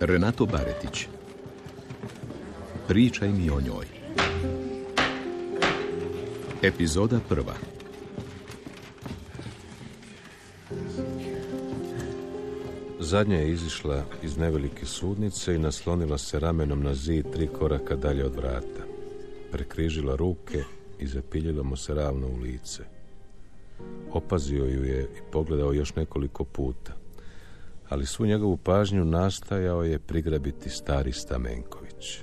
Renato Baretić Pričaj mi o njoj Epizoda prva Zadnja je izišla iz nevelike sudnice i naslonila se ramenom na zid tri koraka dalje od vrata. Prekrižila ruke i zapiljila mu se ravno u lice. Opazio ju je i pogledao još nekoliko puta. Ali svu njegovu pažnju nastajao je prigrabiti stari Stamenković.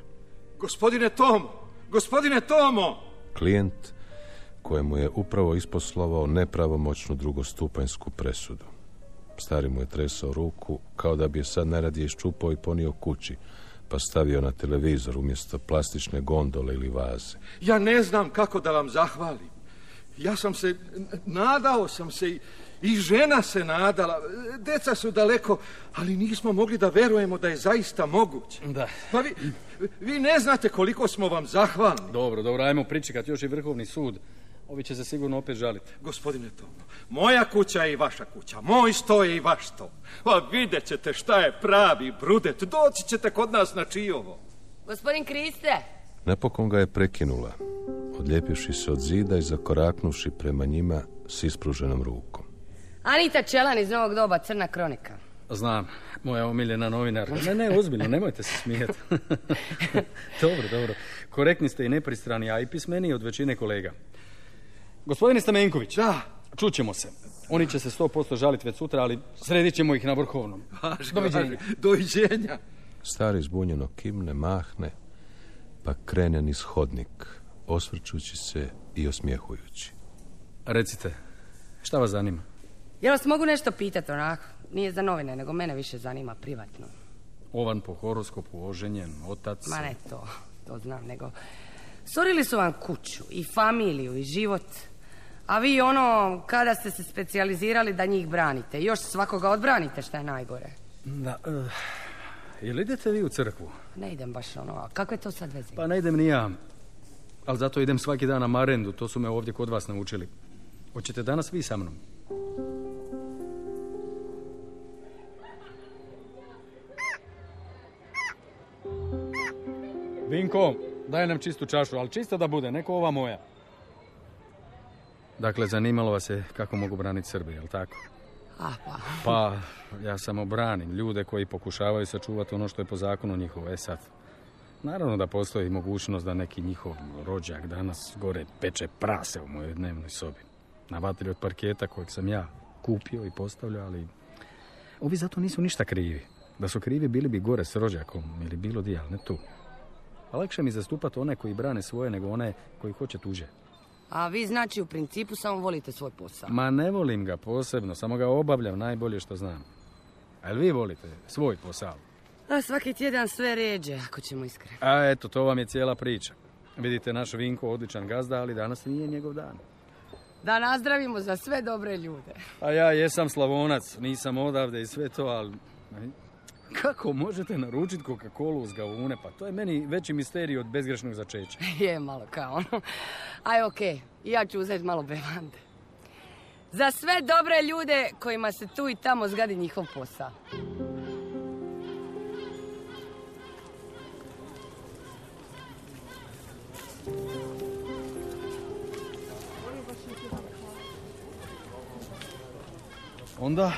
Gospodine Tomo! Gospodine Tomo! Klijent kojemu je upravo isposlovao nepravomoćnu drugostupanjsku presudu. Stari mu je tresao ruku, kao da bi je sad najradije iščupao i ponio kući, pa stavio na televizor umjesto plastične gondole ili vaze. Ja ne znam kako da vam zahvalim. Ja sam se, nadao sam se i, i žena se nadala. Deca su daleko, ali nismo mogli da verujemo da je zaista moguće. Da. Pa vi, vi ne znate koliko smo vam zahvalni. Dobro, dobro, ajmo pričekati još i Vrhovni sud. Ovi će se sigurno opet žaliti. Gospodine Tomo, moja kuća je i vaša kuća, moj sto je i vaš sto. Pa vidjet ćete šta je pravi brudet, doći ćete kod nas na Čijovo. Gospodin Kriste, Napokon ga je prekinula, odlijepivši se od zida i zakoraknuši prema njima s ispruženom rukom. Anita Čelan iz Novog doba, Crna kronika. Znam, moja omiljena novinarka. Ne, ne, ozbiljno, nemojte se smijeti. dobro, dobro. Korektni ste i nepristrani, a i pismeniji od većine kolega. Gospodine Stamenković, Da, čućemo se. Oni će se 100% žaliti već sutra, ali sredit ćemo ih na vrhovnom. važi, Doviđenja. Doviđenja. Stari zbunjeno kimne, mahne, pa krene niz hodnik, osvrćući se i osmjehujući. Recite, šta vas zanima? Ja vas mogu nešto pitati, onako. Nije za novine, nego mene više zanima privatno. Ovan po horoskopu, oženjen, otac. Ma ne to, to znam, nego... Sorili su vam kuću i familiju i život. A vi ono, kada ste se specijalizirali da njih branite. Još svakoga odbranite, šta je najgore. Da, uh, jel idete vi u crkvu? Ne idem baš ono, a kako je to sad veze? Pa ne idem ni ja. Ali zato idem svaki dan na marendu, to su me ovdje kod vas naučili. Hoćete danas vi sa mnom? Vinko, daj nam čistu čašu, ali čista da bude, neko ova moja. Dakle, zanimalo vas je kako mogu braniti Srbi, jel tako? A, pa, Pa, ja samo branim ljude koji pokušavaju sačuvati ono što je po zakonu njihovo. E sad, naravno da postoji mogućnost da neki njihov rođak danas gore peče prase u mojoj dnevnoj sobi. Na vatri od parketa kojeg sam ja kupio i postavljao, ali ovi zato nisu ništa krivi. Da su krivi bili bi gore s rođakom ili bilo di, ali ne tu. A lakše mi zastupati one koji brane svoje nego one koji hoće tuđe. a vi znači u principu samo volite svoj posao. Ma ne volim ga posebno, samo ga obavljam najbolje što znam. A jel vi volite svoj posao? A svaki tjedan sve ređe, ako ćemo iskreno. A eto, to vam je cijela priča. Vidite, naš Vinko odličan gazda, ali danas nije njegov dan. Da nazdravimo za sve dobre ljude. A ja jesam slavonac, nisam odavde i sve to, ali... Kako možete naručiti Coca-Colu uz gavune? Pa to je meni veći misterij od bezgrešnog začeća. Je malo kao ono. Aj, okej, ja ću uzeti malo bevande. Za sve dobre ljude kojima se tu i tamo zgadi njihov posao. Onda,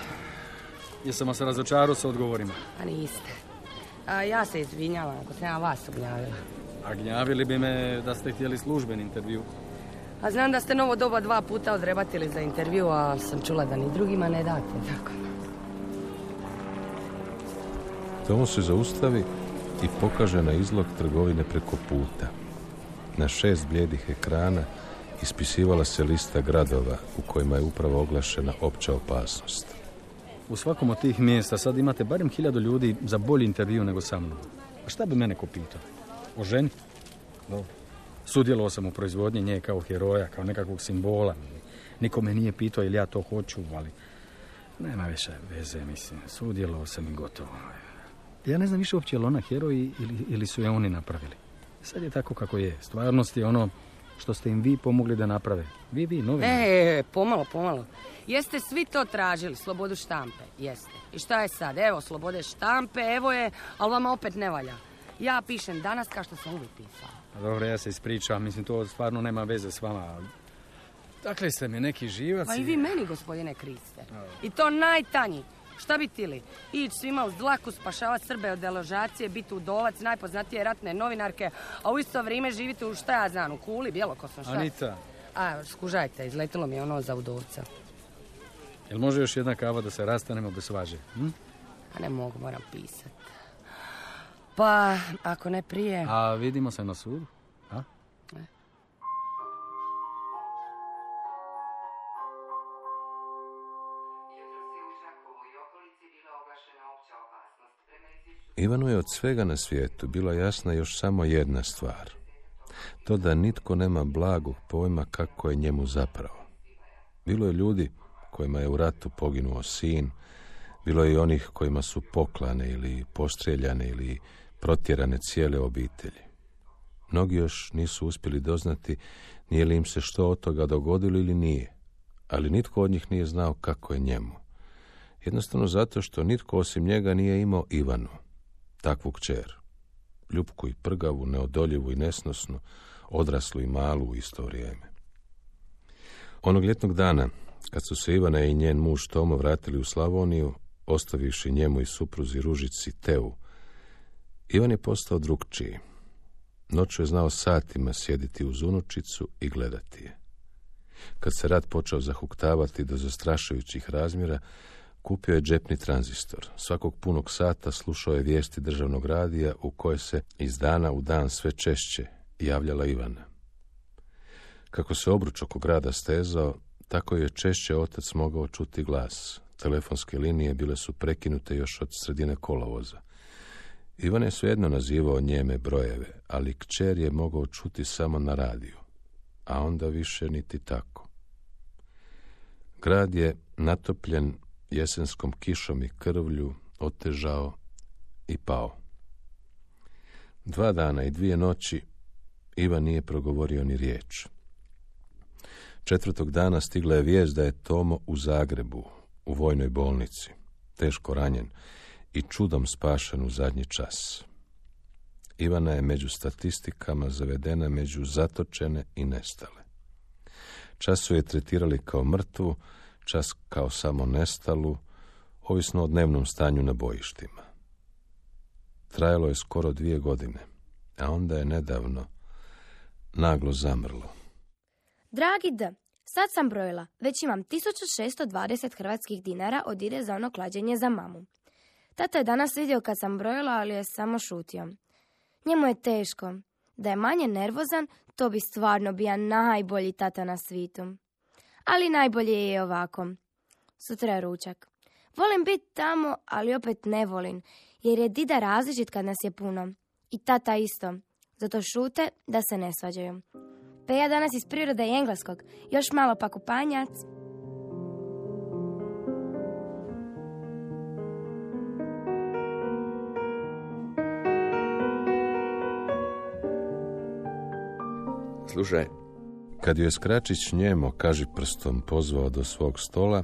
jesam vas razočarao sa odgovorima. A niste. A ja se izvinjavam ako sam ja vas ugnjavila. A gnjavili bi me da ste htjeli služben intervju. A znam da ste novo doba dva puta odrebatili za intervju, a sam čula da ni drugima ne date, tako. Tomo se zaustavi i pokaže na izlog trgovine preko puta. Na šest bljedih ekrana ispisivala se lista gradova u kojima je upravo oglašena opća opasnost. U svakom od tih mjesta sad imate barem hiljadu ljudi za bolji intervju nego sa mnom. A šta bi mene ko pitao? O ženi? Dobro. Sudjelovao sam u proizvodnji nje kao heroja, kao nekakvog simbola. Niko me nije pitao ili ja to hoću, ali nema više veze, mislim. Sudjelovao sam i gotovo. Ja ne znam više uopće je li ona heroj ili, ili su je oni napravili. Sad je tako kako je. Stvarnost je ono što ste im vi pomogli da naprave. Vi, vi, novinari. E, pomalo, pomalo. Jeste svi to tražili, slobodu štampe? Jeste. I šta je sad? Evo, slobode štampe, evo je, ali vama opet ne valja. Ja pišem danas kao što sam uvijek pisao. A Dobro, ja se ispričavam, mislim, to stvarno nema veze s vama. Dakle ste mi neki živac. Pa i vi meni, gospodine Kriste. I to najtanji. Šta bi tili? Ić svima uz dlaku, spašavat Srbe od deložacije, biti udovac najpoznatije ratne novinarke, a u isto vrijeme živite u šta ja znam, u kuli, bjelokosno, šta? Anita, A, skužajte, izletilo mi je ono za udovca. jel može još jedna kava da se rastanemo bez svaže? Hm? A ne mogu, moram pisat. Pa, ako ne prije... A vidimo se na sudu? Ivanu je od svega na svijetu bila jasna još samo jedna stvar. To da nitko nema blagog pojma kako je njemu zapravo. Bilo je ljudi kojima je u ratu poginuo sin, bilo je i onih kojima su poklane ili postreljane ili protjerane cijele obitelji. Mnogi još nisu uspjeli doznati nije li im se što od toga dogodilo ili nije, ali nitko od njih nije znao kako je njemu. Jednostavno zato što nitko osim njega nije imao Ivanu, takvu kćer. Ljupku i prgavu, neodoljivu i nesnosnu, odraslu i malu u isto vrijeme. Onog ljetnog dana, kad su se Ivana i njen muž Tomo vratili u Slavoniju, ostavivši njemu i supruzi Ružici Teu, Ivan je postao drugčiji. Noću je znao satima sjediti uz unučicu i gledati je. Kad se rat počeo zahuktavati do zastrašujućih razmjera, kupio je džepni tranzistor. Svakog punog sata slušao je vijesti državnog radija u koje se iz dana u dan sve češće javljala Ivana. Kako se obruč oko grada stezao, tako je češće otac mogao čuti glas. Telefonske linije bile su prekinute još od sredine kolovoza. Ivan je svejedno nazivao njeme brojeve, ali kćer je mogao čuti samo na radiju, a onda više niti tako. Grad je natopljen jesenskom kišom i krvlju otežao i pao. Dva dana i dvije noći Ivan nije progovorio ni riječ. Četvrtog dana stigla je vijest da je Tomo u Zagrebu, u vojnoj bolnici, teško ranjen i čudom spašen u zadnji čas. Ivana je među statistikama zavedena među zatočene i nestale. Čas su je tretirali kao mrtvu, čas kao samo nestalu, ovisno o dnevnom stanju na bojištima. Trajalo je skoro dvije godine, a onda je nedavno naglo zamrlo. Dragi D, sad sam brojila. Već imam 1620 hrvatskih dinara od ide za ono klađenje za mamu. Tata je danas vidio kad sam brojila, ali je samo šutio. Njemu je teško. Da je manje nervozan, to bi stvarno bio najbolji tata na svitu. Ali najbolje je ovako. Sutra je ručak. Volim biti tamo, ali opet ne volim, jer je dida različit kad nas je puno. I tata isto. Zato šute da se ne svađaju. Pa ja danas iz prirode i engleskog. Još malo pa kupanjac. Slušaj, Kad ju je Skračić njemo, kaži prstom, pozvao do svog stola,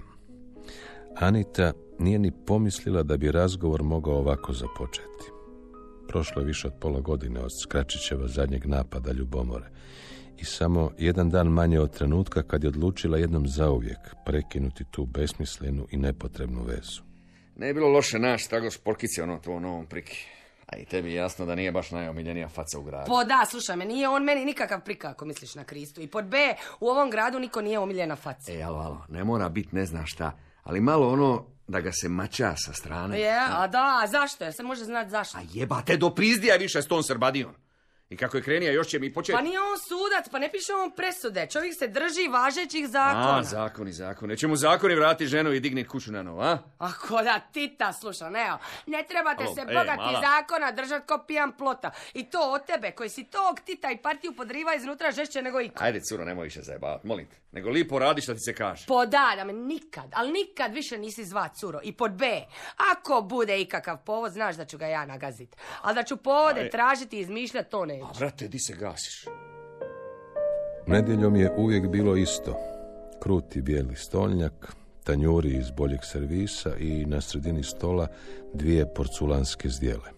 Anita nije ni pomislila da bi razgovor mogao ovako započeti. Prošlo je više od pola godine od Skračićeva zadnjeg napada ljubomore i samo jedan dan manje od trenutka kad je odlučila jednom zauvijek prekinuti tu besmislenu i nepotrebnu vezu. ne je bilo loše naš tako sporkice ono to novom priki. A i tebi je jasno da nije baš najomiljenija faca u gradu. Po da, slušaj me, nije on meni nikakav prika ako misliš na Kristu. I pod B, u ovom gradu niko nije omiljena faca. E, alo, alo, ne mora bit ne zna šta, ali malo ono da ga se mača sa strane. Je, a da, zašto? Jer se može znat zašto. A jebate, do prizdija više s tom Srbadijom. I kako je krenija, još će mi početi... Pa nije on sudac, pa ne piše on presude. Čovjek se drži važećih zakona. A, zakoni, zakoni. Neće mu zakoni vrati ženu i dignit kuću na novo, a? Ako da tita, sluša, ne, ne trebate Alo, se ej, bogati zakona držat ko pijan plota. I to od tebe, koji si tog tita i partiju podriva iznutra žešće nego iko. Ajde, curo, nemoj više zajebavat, molim te. Nego lipo radi što ti se kaže. Po da, da me nikad, ali nikad više nisi zva curo. I pod B, ako bude ikakav povod, znaš da ću ga ja nagazit. Ali da ću povode Aj. tražiti i izmišljati, to neću. A, brate, di se gasiš? Nedjeljom je uvijek bilo isto. Kruti bijeli stolnjak, tanjuri iz boljeg servisa i na sredini stola dvije porculanske zdjele.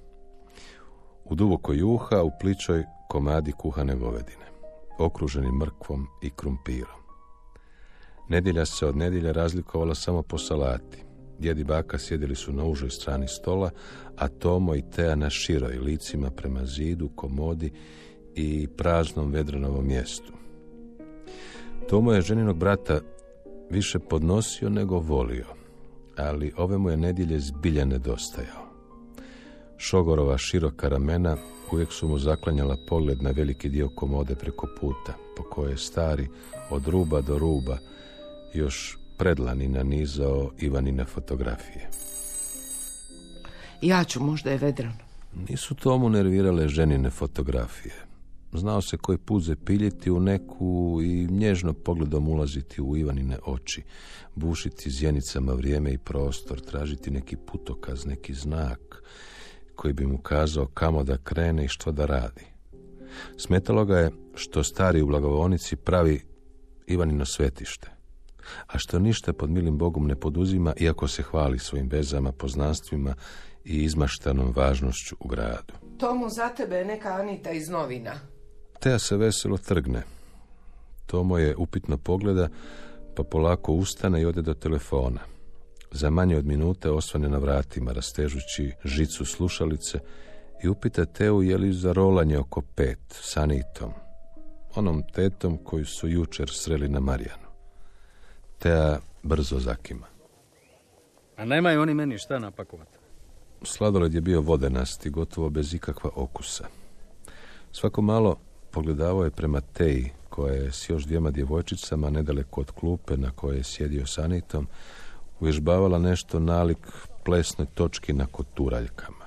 U dubokoj juha, u pličoj komadi kuhane govedine, okruženi mrkvom i krumpirom. Nedjelja se od nedjelja razlikovala samo po salati. Djed i baka sjedili su na užoj strani stola, a Tomo i Teja na široj licima prema zidu, komodi i praznom vedranovom mjestu. Tomo je ženinog brata više podnosio nego volio, ali ove mu je nedjelje zbilja nedostajao. Šogorova široka ramena uvijek su mu zaklanjala pogled na veliki dio komode preko puta, po koje je stari od ruba do ruba još predlani nanizao Ivanine fotografije. Ja ću, možda je vedran. Nisu tomu nervirale ženine fotografije. Znao se koji put zapiljiti u neku i nježno pogledom ulaziti u Ivanine oči, bušiti zjenicama vrijeme i prostor, tražiti neki putokaz, neki znak koji bi mu kazao kamo da krene i što da radi. Smetalo ga je što stari u blagovonici pravi Ivanino svetište, a što ništa pod milim Bogom ne poduzima, iako se hvali svojim vezama, poznanstvima i izmaštanom važnošću u gradu. Tomu za tebe je neka Anita iz novina. Teja se veselo trgne. Tomo je upitno pogleda, pa polako ustane i ode do telefona. Za manje od minute osvane na vratima, rastežući žicu slušalice i upita Teu je li za rolanje oko pet, s Anitom, onom tetom koju su jučer sreli na Marijanu. Teja brzo zakima. A nemaju oni meni šta napakovati. Sladoled je bio vodenasti, gotovo bez ikakva okusa. Svako malo pogledavao je prema Teji, koja je s još dvijema djevojčicama nedaleko od klupe na kojoj je sjedio s Anitom, uvježbavala nešto nalik plesne točki na koturaljkama.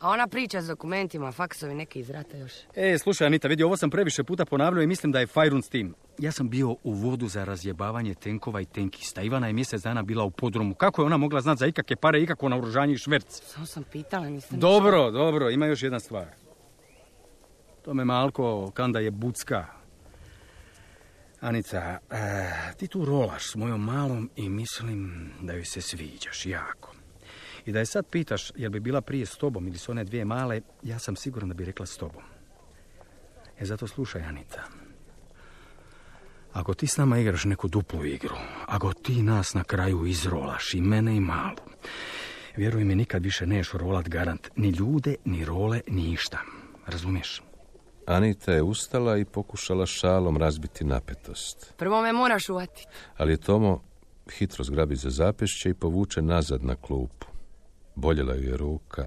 A ona priča s dokumentima, faksovi neki iz rata još. E, slušaj Anita, vidi, ovo sam previše puta ponavljao i mislim da je Fajrun s tim. Ja sam bio u vodu za razjebavanje tenkova i tenkista. Ivana je mjesec dana bila u podrumu. Kako je ona mogla znati za ikakve pare, ikakvo naoružanje i šverc? Samo sam pitala, nisam... Dobro, dobro, ima još jedna stvar. To me Malko kanda je bucka. Anica, eh, ti tu rolaš s mojom malom i mislim da joj se sviđaš jako. I da je sad pitaš jel bi bila prije s tobom ili s one dvije male, ja sam siguran da bi rekla s tobom. E zato slušaj, Anita. Ako ti s nama igraš neku duplu igru, ako ti nas na kraju izrolaš i mene i malu, vjeruj mi nikad više neš rolat garant, ni ljude, ni role, ni išta. Razumiješ? Anita je ustala i pokušala šalom razbiti napetost. Prvo me moraš uvatiti. Ali je Tomo hitro zgrabi za zapešće i povuče nazad na klupu. Boljela ju je ruka,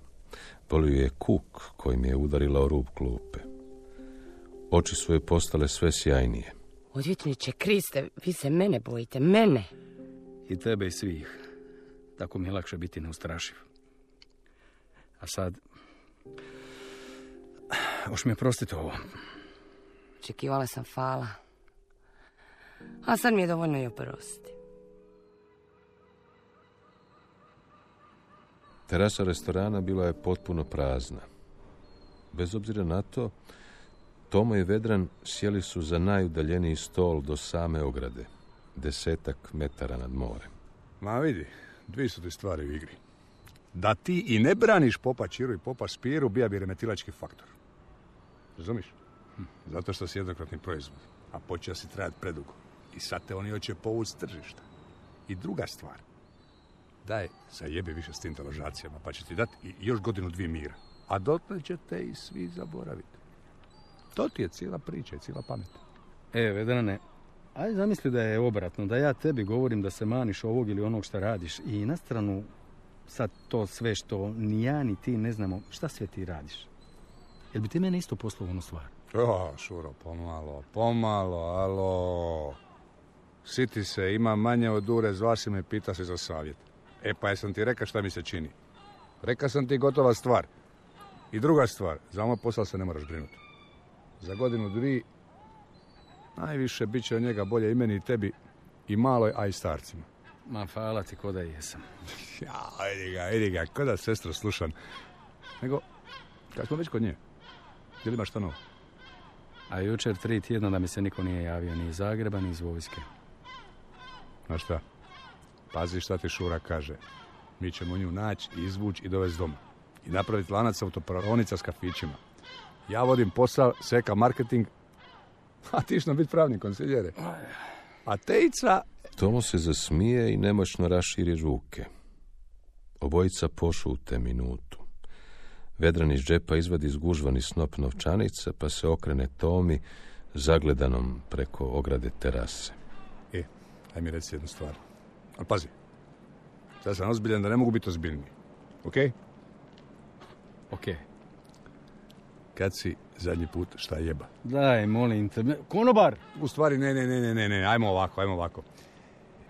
bolio je kuk kojim je udarila o rub klupe. Oči su joj postale sve sjajnije. Odvjetniče Kriste, vi se mene bojite, mene. I tebe i svih. Tako mi je lakše biti neustrašiv. A sad... Už mi oprostite ovo. Očekivala sam fala. A sad mi je dovoljno i oprosti. Terasa restorana bila je potpuno prazna. Bez obzira na to, Tomo i Vedran sjeli su za najudaljeniji stol do same ograde, desetak metara nad morem. Ma vidi, dvije su ti stvari u igri. Da ti i ne braniš popa Čiru i popa Spiru, bija bi remetilački faktor. Razumiš? Hm. Zato što si jednokratni proizvod, a počeo si trajati predugo. I sad te oni hoće povući s tržišta. I druga stvar, daj, zajebi više s tim deložacijama, pa će ti dati još godinu dvije mira. A dotle će te i svi zaboraviti. To ti je cijela priča i cijela pamet. E, Vedrane, aj zamisli da je obratno, da ja tebi govorim da se maniš ovog ili onog što radiš i na stranu sad to sve što ni ja ni ti ne znamo, šta sve ti radiš? Jel bi ti mene isto poslao onu stvar? O, Šuro, pomalo, pomalo, alo. Siti se, ima manje od ure, zva si me, pita se za savjet. E pa jesam ti reka šta mi se čini. Reka sam ti gotova stvar. I druga stvar, za moj posao se ne moraš brinuti. Za godinu dvi najviše bit će od njega bolje i meni i tebi i maloj, a i starcima. Ma hvala ti ko da jesam. Ja, vidi ga, vidi ga, ko da sestro slušam. Nego, kad smo već kod nje, je li imaš šta novo? A jučer tri tjedna da mi se niko nije javio, ni iz Zagreba, ni iz vojske. Znaš šta? Pazi šta ti Šura kaže. Mi ćemo nju naći, izvući i dovesti doma. I napraviti lanac autopravonica s kafićima. Ja vodim posao, seka marketing, a ti što biti pravni konsiljere. A Tejca... Tomo se zasmije i nemoćno raširi ruke. Obojica pošute minutu. Vedran iz džepa izvadi zgužvani snop novčanica, pa se okrene Tomi, zagledanom preko ograde terase. E, aj mi reci jednu stvar. Ali pazi, sad sam ozbiljan da ne mogu biti ozbiljniji. Ok? Ok. Kad si zadnji put šta jeba? Daj, molim te. Konobar! U stvari, ne, ne, ne, ne, ne, ne, ajmo ovako, ajmo ovako.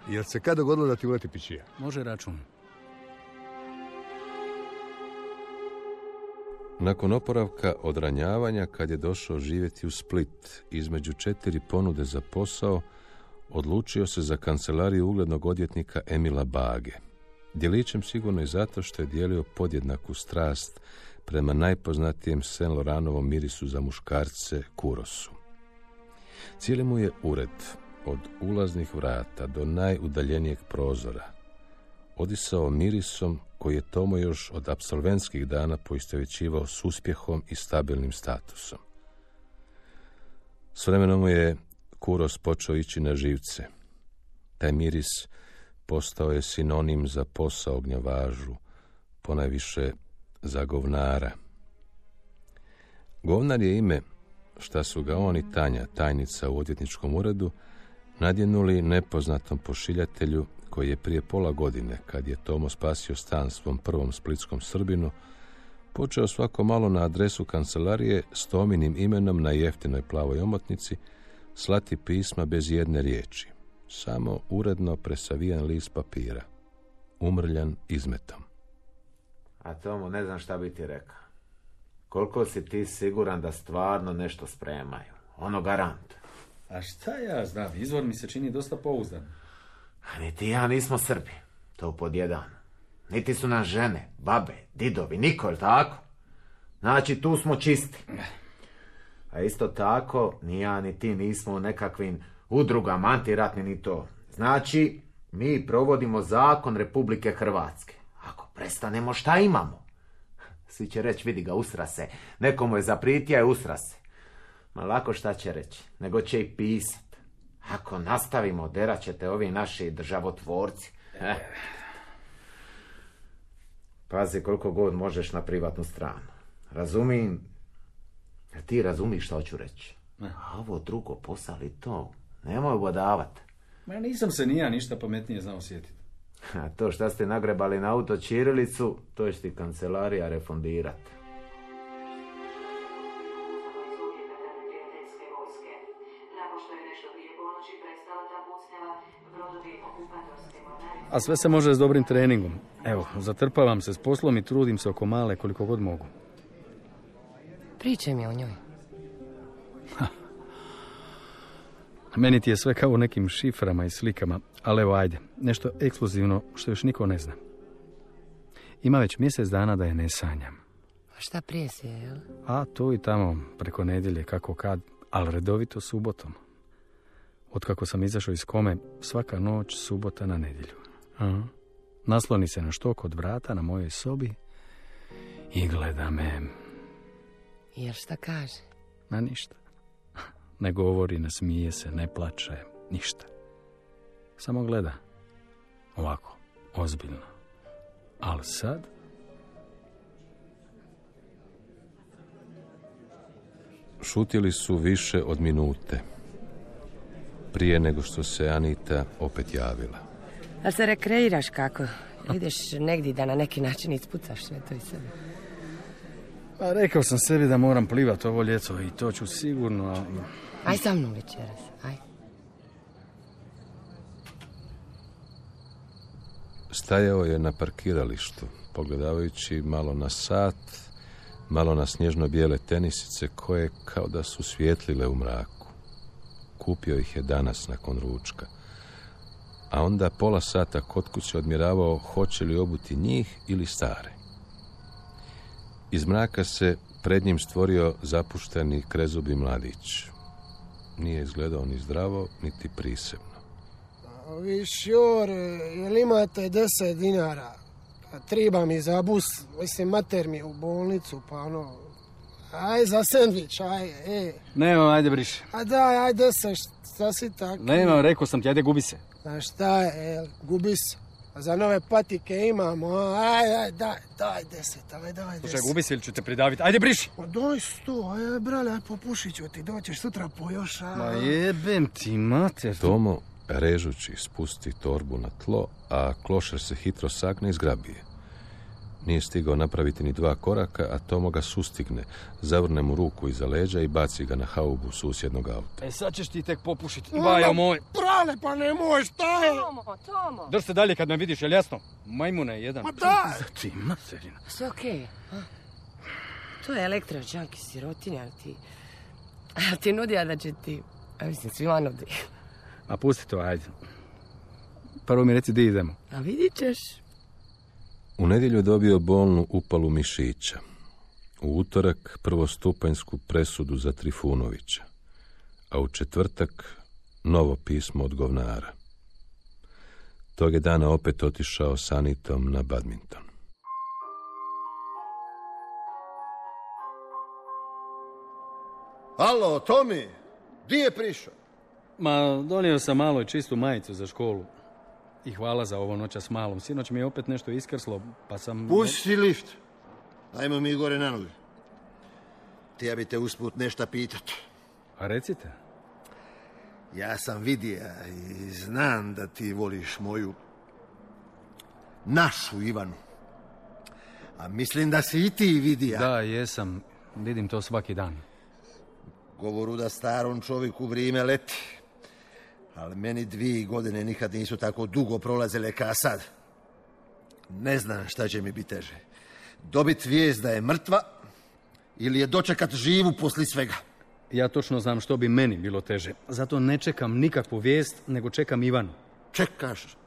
Jel se kad dogodilo da ti uleti pičija? Može račun. Nakon oporavka od ranjavanja, kad je došao živjeti u Split, između četiri ponude za posao, odlučio se za kancelariju uglednog odjetnika Emila Bage. Djelićem sigurno i zato što je dijelio podjednaku strast prema najpoznatijem Saint Lauranovom mirisu za muškarce Kurosu. Cijeli mu je ured, od ulaznih vrata do najudaljenijeg prozora, odisao mirisom koji je Tomo još od absolventskih dana poistovjećivao s uspjehom i stabilnim statusom. S vremenom je Kuros počeo ići na živce. Taj miris postao je sinonim za posao ognjavažu, ponajviše za govnara. Govnar je ime šta su ga on i Tanja, tajnica u odvjetničkom uredu, nadjenuli nepoznatom pošiljatelju koji je prije pola godine, kad je Tomo spasio stan svom prvom splitskom Srbinu, počeo svako malo na adresu kancelarije s Tominim imenom na jeftinoj plavoj omotnici slati pisma bez jedne riječi, samo uredno presavijan list papira, umrljan izmetom. A Tomo, ne znam šta bi ti rekao. Koliko si ti siguran da stvarno nešto spremaju? Ono garant. A šta ja znam, izvor mi se čini dosta pouzdan. A niti ja nismo Srbi. To pod jedan. Niti su nam žene, babe, didovi, niko, je tako? Znači, tu smo čisti. A isto tako, ni ja ni ti nismo u nekakvim udrugama antiratni ni to. Znači, mi provodimo zakon Republike Hrvatske. Ako prestanemo, šta imamo? Svi će reći, vidi ga, usra se. Nekomu je zapritija i usra se. Ma lako šta će reći, nego će i pisat. Ako nastavimo, derat ćete ovi naši državotvorci. Eh. Pazi koliko god možeš na privatnu stranu. Razumijem, a ti razumiš što hoću reći. A ovo drugo posali to, nemoj bodavat. Ma nisam se ni ja ništa pametnije znao sjetiti. A to što ste nagrebali na auto Čirilicu, to će ti kancelarija refundirat. A sve se može s dobrim treningom. Evo, zatrpavam se s poslom i trudim se oko male koliko god mogu. Pričaj mi o njoj. Meni ti je sve kao u nekim šiframa i slikama, ali evo ajde, nešto ekskluzivno što još niko ne zna. Ima već mjesec dana da je ne sanjam. A šta prije si je, jel? A tu i tamo, preko nedjelje, kako kad, ali redovito subotom. Otkako sam izašao iz kome, svaka noć, subota na nedjelju. Aha. Nasloni se na štok od vrata na mojoj sobi i gleda me. Jel šta kaže? Na ništa. Ne govori, ne smije se, ne plače, ništa. Samo gleda. Ovako, ozbiljno. Ali sad... Šutili su više od minute. Prije nego što se Anita opet javila. A se rekreiraš kako? Ideš negdje da na neki način ispucaš sve to i sebe. Pa rekao sam sebi da moram plivat ovo ljeto i to ću sigurno... ali- Aj sa mnom večeras, aj. Stajao je na parkiralištu, pogledavajući malo na sat, malo na snježno-bijele tenisice koje kao da su svijetlile u mraku. Kupio ih je danas nakon ručka. A onda pola sata kod kuće odmjeravao hoće li obuti njih ili stare. Iz mraka se pred njim stvorio zapušteni krezubi mladić. nije izgledao ni zdravo, niti prisebno. Vi šjor, jel imate deset dinara? Pa triba mi za bus, mislim mater mi je u bolnicu, pa ono... Aj za sendvič, aj, e. Ne, ajde briši. A daj, ajde se, šta si tak? Ne, rekao sam ti, ajde gubi se. A šta je, jel, gubi se. A za nove patike imamo, aj, aj, daj, daj deset, aj, daj deset. Slušaj, gubi se ili ću te pridaviti. Ajde briši. Pa daj sto, aj, brale, aj popušit ću ti, doćeš sutra po još, a... Ma jebem ti, mater. Tomo, režući, spusti torbu na tlo, a klošer se hitro sagne i zgrabije. Nije stigao napraviti ni dva koraka, a Tomo ga sustigne, zavrne mu ruku iza leđa i baci ga na haubu susjednog auta. E sad ćeš ti tek popušiti. Bajo moj. Prale, pa nemoj, šta je? Tomo, Tomo. Drž se dalje kad me vidiš, jel jasno? Majmuna je jedan. Ma daj! Ti, materina. Sve okej. a? To je elektra, džanki, sirotinja, ali ti... Ali ti nudija da će ti... A mislim, svima nudi. A pusti to, ajde. Prvo mi reci di idemo. A vidit ćeš. U nedjelju je dobio bolnu upalu mišića. U utorak prvostupanjsku presudu za Trifunovića. A u četvrtak novo pismo od govnara. Tog je dana opet otišao s Anitom na badminton. Alo, Tomi, di je prišao? Ma, donio sam malo i čistu majicu za školu. I hvala za ovo noća s malom. Sinoć mi je opet nešto iskrslo, pa sam... Pusti lift. Ajmo mi gore na noge. Ti ja bi te usput nešto pitat. A recite. Ja sam vidija i znam da ti voliš moju našu Ivanu. A mislim da si i ti vidija. Da, jesam. Vidim to svaki dan. Govoru da starom čovjeku vrijeme leti. Ali meni dvije godine nikad nisu tako dugo prolazile kao sad. Ne znam šta će mi biti teže. Dobit vijest da je mrtva ili je dočekat živu posli svega. Ja točno znam što bi meni bilo teže. Zato ne čekam nikakvu vijest, nego čekam Ivanu. Čekaš.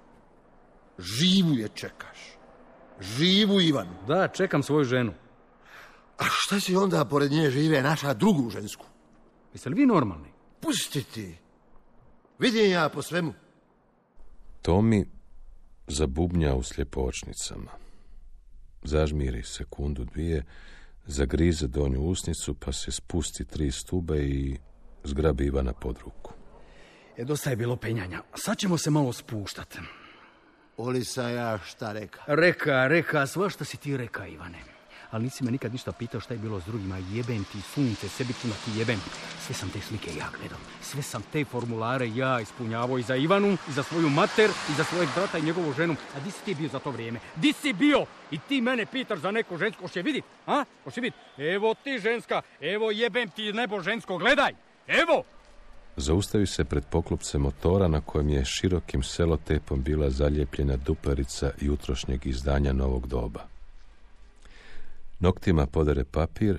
Živu je čekaš. Živu Ivanu. Da, čekam svoju ženu. A šta si onda pored nje žive naša drugu žensku? Jeste li vi normalni? Pusti ti. Vidim ja po svemu. Tomi zabubnja u sljepočnicama. Zažmiri sekundu dvije, zagrize donju usnicu, pa se spusti tri stube i zgrabi Ivana pod ruku. E, dosta je bilo penjanja. Sad ćemo se malo spuštati. Oli sam ja šta reka. Reka, reka, svašta si ti reka, Ivane. Ali nisi me nikad ništa pitao šta je bilo s drugima. Jebem ti sunce, sebičuna ti jebem. Sve sam te slike ja gledao. Sve sam te formulare ja ispunjavao i za Ivanu, i za svoju mater, i za svojeg brata i njegovu ženu. A di si ti bio za to vrijeme? Di si bio? I ti mene pitaš za neku žensku. Hoće vidit? A? Hoće vidit? Evo ti ženska. Evo jebem ti nebo žensko. Gledaj. Evo. Zaustavi se pred poklopcem motora na kojem je širokim selotepom bila zalijepljena duperica jutrošnjeg izdanja novog doba. Noktima podere papir,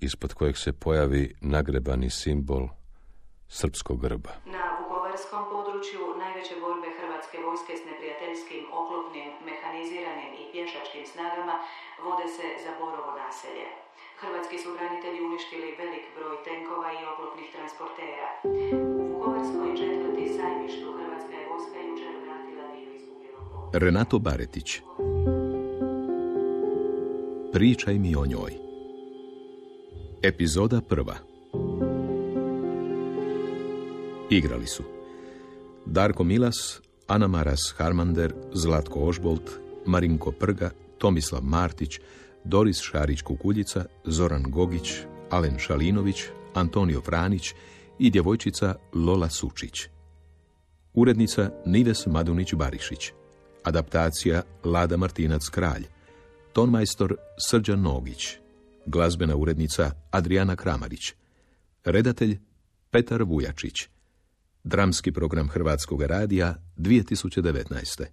ispod kojeg se pojavi nagrebani simbol srpskog grba. Na Vukovarskom području najveće borbe Hrvatske vojske s neprijateljskim oklopnim, mehaniziranim i pješačkim snagama vode se za Borovo naselje. Hrvatski su branitelji uništili velik broj tenkova i oklopnih transportera. U Vukovarskoj četvrti sajmištu Hrvatska je vojska jučer vratila dio izgubljenog Renato Baretić Pričaj mi o njoj Epizoda prva Igrali su Darko Milas, Ana Maras Harmander, Zlatko Ožbolt, Marinko Prga, Tomislav Martić, Doris Šarić-Kukuljica, Zoran Gogić, Alen Šalinović, Antonio Franić i djevojčica Lola Sučić. Urednica Nives Madunić-Barišić. Adaptacija Lada Martinac Kralj. Tonmajstor Srđan Nogić. Glazbena urednica Adriana Kramarić. Redatelj Petar Vujačić. Dramski program Hrvatskog radija 2019.